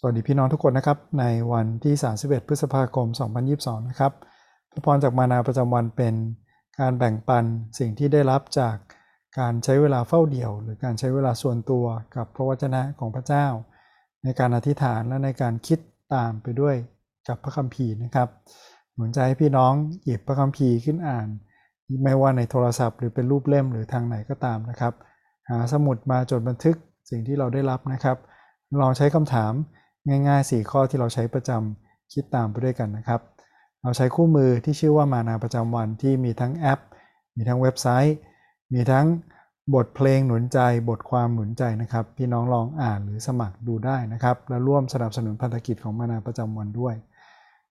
สวัสดีพี่น้องทุกคนนะครับ ในวันที่ 31 พฤษภาคม 2022 นะครับพระพรจากมานาประจำวันเป็นการแบ่งปันสิ่งที่ได้รับจากการใช้เวลาเฝ้าเดี่ยว หรือการใช้เวลาส่วนตัวกับพระวจนะของพระเจ้า ในการอธิษฐานและในการคิดตามไปด้วยกับพระคัมภีร์นะครับหนุนใจให้พี่น้องหยิบพระคัมภีร์ขึ้นอ่าน ไม่ว่าในโทรศัพท์หรือเป็นรูปเล่มหรือทางไหนก็ตามนะครับ หาสมุดมาจดบันทึกสิ่งที่เราได้รับนะครับลองใช้คำถาม ง่าย ๆ 4 ข้อที่เราใช้ประจำคิดตามไปด้วยกันนะครับ เราใช้คู่มือที่ชื่อว่ามานาประจำวันที่มีทั้งแอป มีทั้งเว็บไซต์ มีทั้งบทเพลงหนุนใจบทความหนุนใจนะครับ พี่น้องลองอ่านหรือสมัครดูได้นะครับ และร่วมสนับสนุนพันธกิจของมานาประจำวันด้วย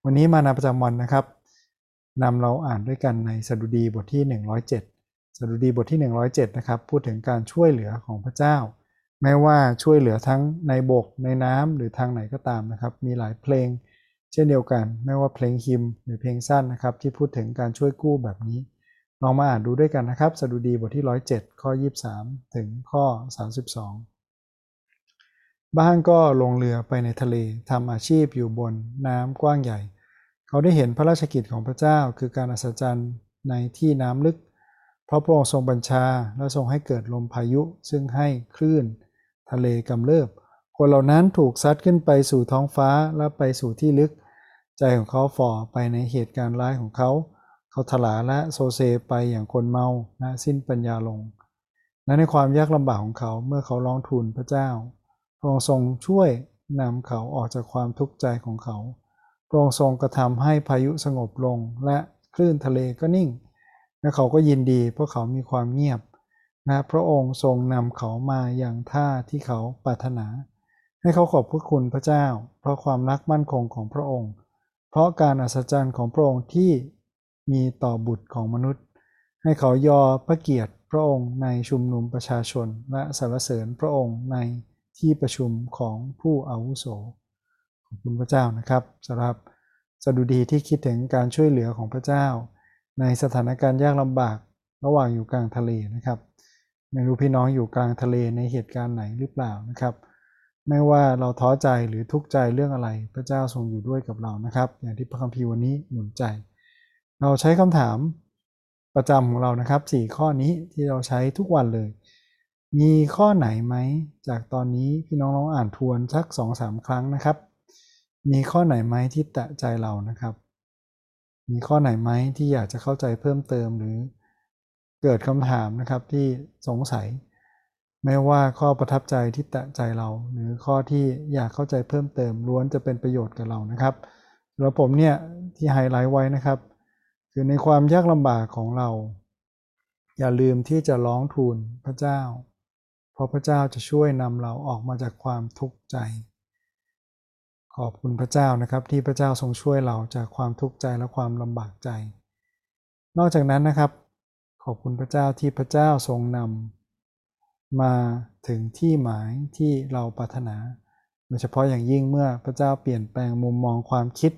วันนี้มานาประจำวันนะครับนำเราอ่านด้วยกันในสดุดีบทที่ 107สดุดีบทที่ 107 นะครับ พูดถึงการช่วยเหลือของพระเจ้า แม้ว่าช่วยเหลือทั้งในบกในน้ำหรือทางไหนก็ตามนะครับ มีหลายเพลง เช่นเดียวกัน ไม่ว่าเพลงฮิมหรือเพลงสั้นนะครับ ที่พูดถึงการช่วยกู้แบบนี้ ลองมาอ่านดูด้วยกันนะครับ สดุดีบทที่ 107 ข้อ 23 ถึงข้อ 32 บ้างก็ลงเรือไปในทะเลทำอาชีพอยู่บนน้ำกว้างใหญ่ เขาได้เห็นพระราชกิจของพระเจ้า คือการอัศจรรย์ในที่น้ำลึก เพราะพระองค์ทรงบัญชาและทรงให้เกิดลมพายุซึ่งให้คลื่น ทะเลกำเริบ คนเหล่านั้นถูกซัดขึ้นไปสู่ท้องฟ้าและไปสู่ที่ลึก ใจของเขาฝ่อไปในเหตุการณ์ร้ายของเขา เขาถลาและโซเซไปอย่างคนเมาและสิ้นปัญญาลง และในความยากลำบากของเขาเมื่อเขาร้องทูลพระเจ้า พระองค์ทรงช่วยนำเขาออกจากความทุกข์ใจของเขา พระองค์ทรงกระทำให้พายุสงบลงและคลื่นทะเลก็นิ่ง และเขาก็ยินดีเพราะเขามีความเงียบ นะพระองค์ทรงนำเขามาอย่างท่าที่เขาปรารถนา ให้เขาขอบพระคุณพระเจ้า เพราะความรักมั่นคงของพระองค์ เพราะการอัศจรรย์ของพระองค์ที่มีต่อบุตรของมนุษย์ ให้เขายอพระเกียรติพระองค์ในชุมนุมประชาชน และสรรเสริญพระองค์ในที่ประชุมของผู้อาวุโส ขอบคุณพระเจ้านะครับสำหรับสดุดีที่คิดถึงการช่วยเหลือของพระเจ้า ในสถานการณ์ยากลำบากระหว่างอยู่กลางทะเลนะครับ ไม่รู้พี่น้องอยู่กลางทะเลในเหตุการณ์ไหนหรือเปล่านะครับ ไม่ว่าเราท้อใจหรือทุกข์ใจเรื่องอะไร พระเจ้าทรงอยู่ด้วยกับเรานะครับ อย่างที่พระคัมภีร์วันนี้หนุนใจ เราใช้คำถามประจำของเรานะครับ 4 ข้อนี้ที่เราใช้ทุกวันเลย มีข้อไหนไหมจากตอนนี้พี่น้องลองอ่านทวนสักสองสามครั้งนะครับ มีข้อไหนไหมที่แตะใจเรานะครับ มีข้อไหนไหมที่อยากจะเข้าใจเพิ่มเติมหรือ เกิดคำถามนะครับที่สงสัย ไม่ว่าข้อประทับใจที่แตะใจเรา หรือข้อที่อยากเข้าใจเพิ่มเติมล้วนจะเป็นประโยชน์กับเรานะครับแล้วผมเนี่ยที่ไฮไลท์ไว้นะครับ คือในความยากลำบากของเรา อย่าลืมที่จะร้องทูลพระเจ้า เพราะพระเจ้าจะช่วยนำเราออกมาจากความทุกข์ใจขอบคุณพระเจ้านะครับที่พระเจ้าทรงช่วยเราจากความทุกข์ใจและความลำบากใจ นอกจากนั้นนะครับ ขอบคุณพระเจ้าที่พระเจ้าทรงนำมาถึงที่หมายที่เราปรารถนา โดยเฉพาะอย่างยิ่งเมื่อพระเจ้าเปลี่ยนแปลงมุมมองความคิด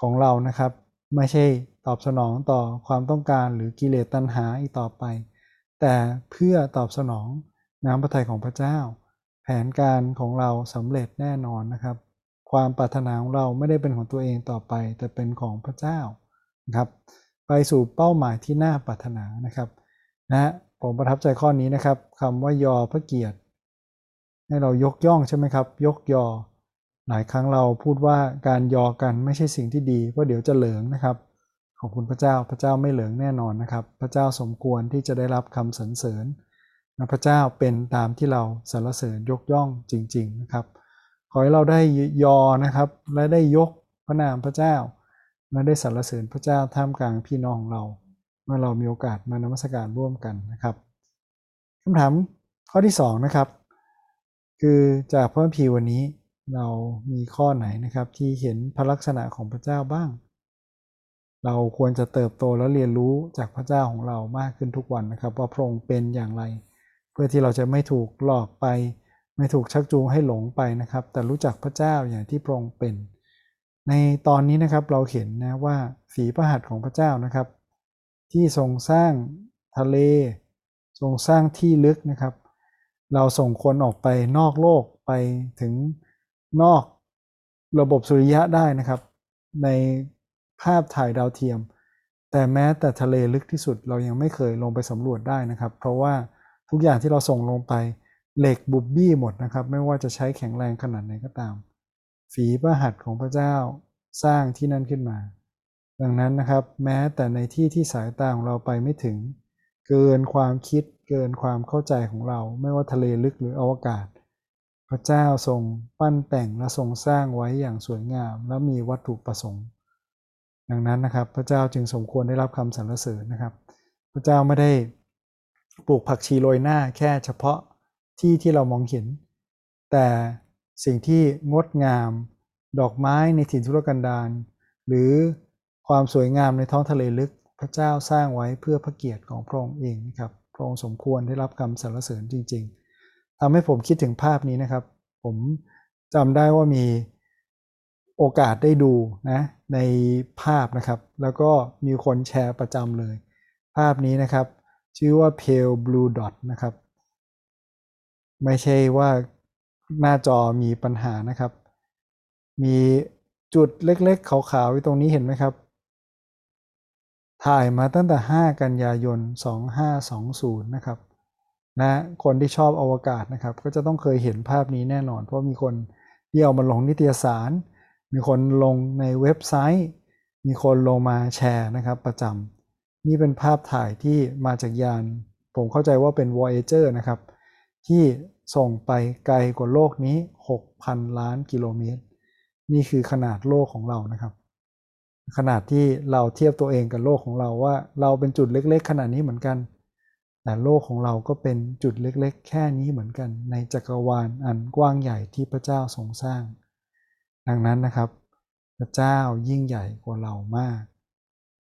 ของเรานะครับ ไม่ใช่ตอบสนองต่อความต้องการหรือกิเลสตัณหาอีกต่อไป แต่เพื่อตอบสนองน้ำพระทัยของพระเจ้า แผนการของเราสำเร็จแน่นอนนะครับ ความปรารถนาของเราไม่ได้เป็นของตัวเองต่อไป แต่เป็นของพระเจ้านะครับ ไปสู่เป้าหมายที่น่าปรารถนานะครับนะผมประทับใจข้อนี้นะครับคำว่ายอพระเกียรติ ให้เรายกย่องใช่ไหมครับ ยกยอ หลายครั้งเราพูดว่าการยอกันไม่ใช่สิ่งที่ดีเพราะเดี๋ยวจะเหลืองนะครับ ขอบคุณพระเจ้าพระเจ้าไม่เหลืองแน่นอนนะครับ พระเจ้าสมควรที่จะได้รับคำสรรเสริญพระเจ้าเป็นตามที่เราสรรเสริญยกย่องจริง ๆนะครับ ขอให้เราได้ยอนะครับและได้ยกพระนามพระเจ้า และได้สรรเสริญพระเจ้าท่ามกลางพี่น้องของเรา เมื่อเรามีโอกาสมานมัสการร่วมกันนะครับคำถามข้อที่2นะครับคือจากพระคัมภีวันนี้เรามีข้อไหนนะครับที่เห็นพระลักษณะของพระเจ้าบ้าง เราควรจะเติบโตและเรียนรู้จากพระเจ้าของเรามากขึ้นทุกวันนะครับ ว่าพระองค์เป็นอย่างไร เพื่อที่เราจะไม่ถูกหลอกไป ไม่ถูกชักจูงให้หลงไปนะครับ แต่รู้จักพระเจ้าอย่างที่พระองค์เป็น ในตอนนี้นะครับเราเห็นนะว่าฝีพระหัตถ์ของพระเจ้านะครับ ที่ทรงสร้างทะเล ทรงสร้างที่ลึกนะครับ เราส่งคนออกไปนอกโลกไปถึงนอกระบบสุริยะได้นะครับ ในภาพถ่ายดาวเทียม แต่แม้แต่ทะเลลึกที่สุดเรายังไม่เคยลงไปสำรวจได้นะครับ เพราะว่าทุกอย่างที่เราส่งลงไปเหล็กบุบบี้หมดนะครับ ไม่ว่าจะใช้แข็งแรงขนาดไหนก็ตาม ฝีพระหัตถ์ของพระเจ้าสร้างที่นั่นขึ้นมา ดังนั้นนะครับ แม้แต่ในที่ที่สายตาของเราไปไม่ถึง เกินความคิดเกินความเข้าใจของเรา ไม่ว่าทะเลลึกหรืออวกาศ พระเจ้าทรงปั้นแต่งและทรงสร้างไว้อย่างสวยงาม และมีวัตถุประสงค์ ดังนั้นนะครับ พระเจ้าจึงสมควรได้รับคำสรรเสริญนะครับ พระเจ้าไม่ได้ปลูกผักชีโรยหน้าแค่เฉพาะที่ที่เรามองเห็น แต่ สิ่งที่งดงาม ดอกไม้ในถิ่นทุรกันดารหรือความสวยงามในท้องทะเลลึกพระเจ้าสร้างไว้เพื่อพระเกียรติของพระองค์เองนะครับพระองค์สมควรได้รับคำสรรเสริญจริง ๆทำให้ผมคิดถึงภาพนี้นะครับ ผมจำได้ว่ามีโอกาสได้ดูนะในภาพนะครับ แล้วก็มีคนแชร์ประจำเลย ภาพนี้นะครับ ชื่อว่า pale blue dot นะครับ ไม่ใช่ว่า หน้าจอมีปัญหานะครับ มีจุดเล็กๆ ขาวๆอยู่ตรงนี้เห็นไหมครับ ถ่ายมาตั้งแต่ 5 กันยายน 2520 นะครับนะคนที่ชอบอวกาศนะครับ ก็จะต้องเคยเห็นภาพนี้แน่นอน เพราะมีคนที่เอามาลงนิตยสาร มีคนลงในเว็บไซต์ มีคนลงมาแชร์นะครับ ประจำนี่เป็นภาพถ่ายที่มาจากยาน ผมเข้าใจว่าเป็น Voyager นะครับ ที่ส่งไปไกลกว่าโลกนี้ 6,000 ล้านกิโลเมตร นี่คือขนาดโลกของเรานะครับ ขนาดที่เราเทียบตัวเองกับโลกของเราว่า เราเป็นจุดเล็ก ๆ ขนาดนี้เหมือนกัน แต่โลกของเราก็เป็นจุดเล็ก ๆ แค่นี้เหมือนกัน ในจักรวาลอันกว้างใหญ่ที่พระเจ้าทรงสร้าง ดังนั้นนะครับ พระเจ้ายิ่งใหญ่กว่าเรามาก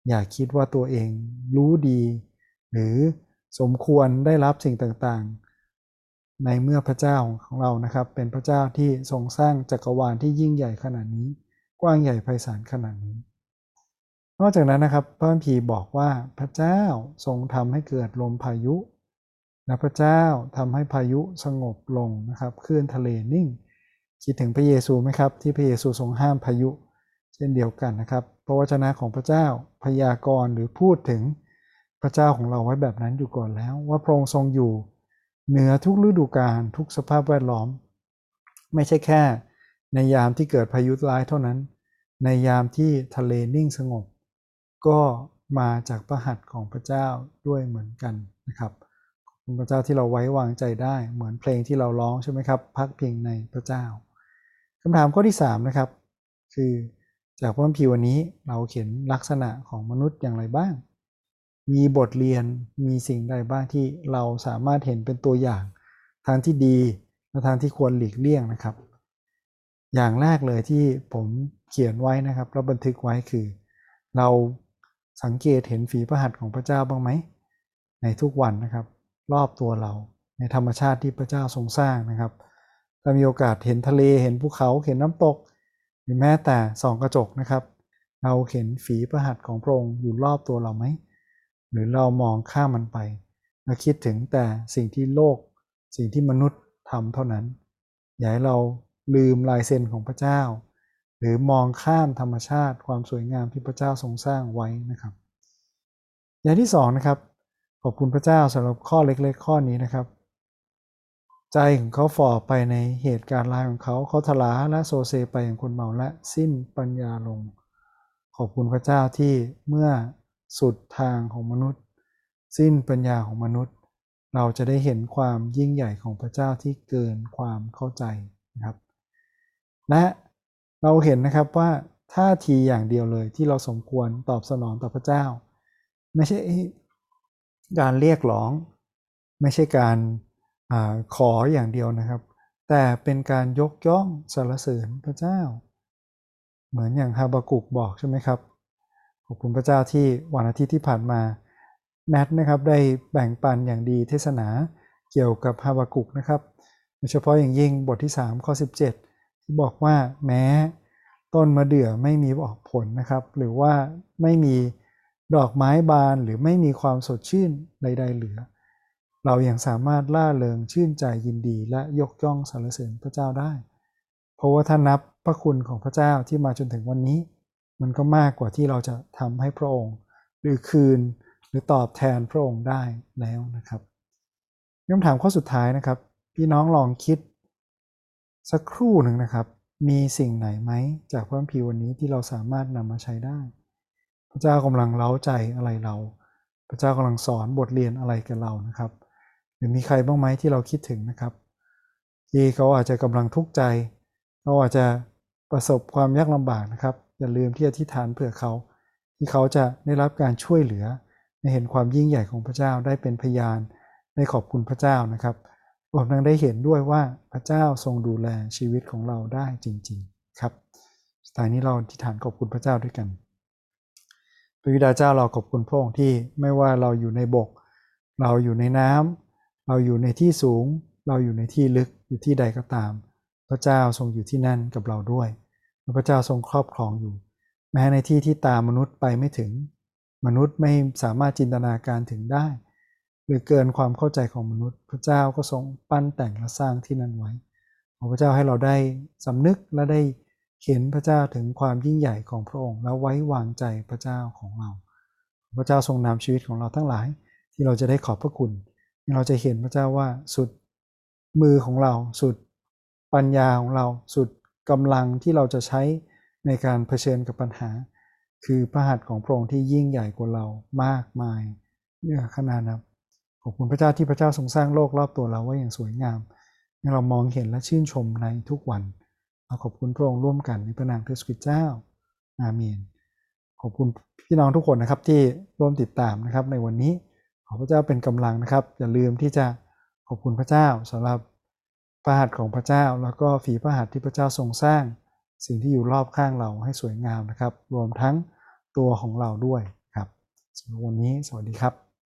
อย่าคิดว่าตัวเองรู้ดี หรือสมควรได้รับสิ่งต่างๆ ในเมื่อพระเจ้าของเรานะครับ เป็นพระเจ้าที่ทรงสร้างจักรวาลที่ยิ่งใหญ่ขนาดนี้ กว้างใหญ่ไพศาลขนาดนี้ นอกจากนั้นนะครับพระคัมภีร์บอกว่าพระเจ้าทรงทำให้เกิดลมพายุและพระเจ้าทำให้พายุสงบลงนะครับคลื่นทะเลนิ่ง คิดถึงพระเยซูไหมครับ ที่พระเยซูทรงห้ามพายุ เช่นเดียวกันนะครับพระวจนะของพระเจ้าพยากรณ์หรือพูดถึงพระเจ้าของเราไว้แบบนั้นอยู่ก่อนแล้ว ว่าพระองค์ทรงอยู่ เหนือทุกฤดูกาลทุกสภาพแวดล้อม ไม่ใช่แค่ ในยามที่เกิดพายุร้ายเท่านั้น ในยามที่ทะเลนิ่งสงบ ก็มาจากพระหัตถ์ของพระเจ้าด้วยเหมือนกันนะครับขอบคุณพระเจ้าที่เราไว้วางใจได้ เหมือนเพลงที่เราร้องใช่ไหมครับพักเพียงในพระเจ้าคำถามข้อที่3นะครับคือจากพระคัมภีร์วันนี้เราเขียนลักษณะของมนุษย์อย่างไรบ้าง มีบทเรียนมีสิ่งใดบ้างที่เราสามารถเห็นเป็นตัวอย่าง ทางที่ดีและทางที่ควรหลีกเลี่ยงนะครับ อย่างแรกเลยที่ผมเขียนไว้นะครับแล้วบันทึกไว้คือ เราสังเกตเห็นฝีพระหัตถ์ของพระเจ้าบ้างไหมในทุกวันนะครับ รอบตัวเราในธรรมชาติที่พระเจ้าทรงสร้างนะครับถ้ามีโอกาสเห็นทะเลเห็นภูเขาเห็นน้ำตก หรือแม้แต่ส่องกระจกนะครับ เราเห็นฝีพระหัตถ์ของพระองค์อยู่รอบตัวเราไหม หรือเรามองข้ามมันไปเราคิดถึงแต่สิ่งที่โลก สิ่งที่มนุษย์ทำเท่านั้น อย่าให้เราลืมลายเซ็นของพระเจ้า หรือมองข้ามธรรมชาติความสวยงามที่พระเจ้าทรงสร้างไว้นะครับ อย่างที่สองนะครับ ขอบคุณพระเจ้าสำหรับข้อเล็ก ๆ ข้อนี้นะครับ ใจของเขาฝ่อไปในเหตุการณ์ร้ายของเขาเขาทลาและโซเซไปอย่างคนเมาและสิ้นปัญญาลง ขอบคุณพระเจ้าที่เมื่อ สุดทางของมนุษย์ สิ้นปัญญาของมนุษย์ เราจะได้เห็นความยิ่งใหญ่ของพระเจ้าที่เกินความเข้าใจนะครับและเราเห็นนะครับว่าท่าทีอย่างเดียวเลยที่เราสมควรตอบสนองต่อพระเจ้า ไม่ใช่การเรียกร้อง ไม่ใช่การอขออย่างเดียวนะครับ แต่เป็นการยกย่องสรรเสริญพระเจ้า เหมือนอย่างฮาบากุกบอกใช่ไหมครับ ขอบคุณพระเจ้าที่วันอาทิตย์ที่ผ่านมาแนทนะครับได้แบ่งปันอย่างดีเทศนาเกี่ยวกับฮาบากุกนะครับโดยเฉพาะอย่างยิ่งบทที่ 3 ข้อ 17 ที่บอกว่าแม้ต้นมะเดื่อไม่มีออกผลนะครับ หรือว่าไม่มีดอกไม้บานหรือไม่มีความสดชื่นใด ๆ เหลือ เรายัางสามารถล่าเริงชื่นใจยินดีและยกย่องสรรเสริญพระเจ้าได้ เพราะว่าถ้านับพระคุณของพระเจ้าที่มาจนถึงวันนี้ มันก็มากกว่าที่เราจะทำให้พระองค์ หรือคืนหรือตอบแทนพระองค์ได้แล้วนะครับคำถามข้อสุดท้ายนะครับ พี่น้องลองคิด สักครู่หนึ่งนะครับ มีสิ่งไหนไหมจากพระคัมภีร์วันนี้ที่เราสามารถนำมาใช้ได้ พระเจ้ากำลังเล้าใจอะไรเรา พระเจ้ากำลังสอนบทเรียนอะไรกับเรานะครับ หรือมีใครบ้างไหมที่เราคิดถึงนะครับ ที่เขาอาจจะกำลังทุกข์ใจเขาอาจจะประสบความยากลำบากนะครับ อย่าลืมที่อธิษฐานเผื่อเขา ที่เขาจะได้รับการช่วยเหลือได้เห็นความยิ่งใหญ่ของพระเจ้าได้เป็นพยานได้ขอบคุณพระเจ้านะครับรวมทั้งได้เห็นด้วยว่าพระเจ้าทรงดูแลชีวิตของเราได้จริง ๆครับสุดท้ายนี้เราอธิษฐานขอบคุณพระเจ้าด้วยกันพระวิดาเจ้าเราขอบคุณพระองค์ที่ไม่ว่าเราอยู่ในบก เราอยู่ในน้ำเราอยู่ในที่สูง เราอยู่ในที่ลึกอยู่ที่ใดก็ตาม พระเจ้าทรงอยู่ที่นั่นกับเราด้วย พระเจ้าทรงครอบครองอยู่ แม้ในที่ที่ตามนุษย์ไปไม่ถึง มนุษย์ไม่สามารถจินตนาการถึงได้ หรือเกินความเข้าใจของมนุษย์ พระเจ้าก็ทรงปั้นแต่งและสร้างที่นั่นไว้ขอพระเจ้าให้เราได้สำนึกและได้เห็นพระเจ้าถึงความยิ่งใหญ่ของพระองค์ และไว้วางใจพระเจ้าของเรา พระเจ้าทรงนำชีวิตของเราทั้งหลาย ที่เราจะได้ขอบพระคุณ เราจะเห็นพระเจ้าว่าสุดมือของเรา สุดปัญญาของเรา สุด กำลังที่เราจะใช้ในการเผชิญกับปัญหา คือพระหัตถ์ของพระองค์ที่ยิ่งใหญ่กว่าเรามากมายเนื้อขนาดนับขอบคุณพระเจ้าที่พระเจ้าทรงสร้างโลกรอบตัวเราไว้อย่างสวยงามให้เรามองเห็นและชื่นชมในทุกวันเราขอบคุณพระองค์ร่วมกันในพระนามพระสุคริเจ้าอาเมน ขอบคุณพี่น้องทุกคนนะครับที่ร่วมติดตามนะครับในวันนี้ขอพระเจ้าเป็นกำลังนะครับอย่าลืมที่จะขอบคุณพระเจ้าสำหรับ พระหัตถ์ของพระเจ้า แล้วก็ฝีพระหัตถ์ที่พระเจ้าทรงสร้าง สิ่งที่อยู่รอบข้างเราให้สวยงามนะครับ รวมทั้งตัวของเราด้วยครับสำหรับวันนี้สวัสดีครับ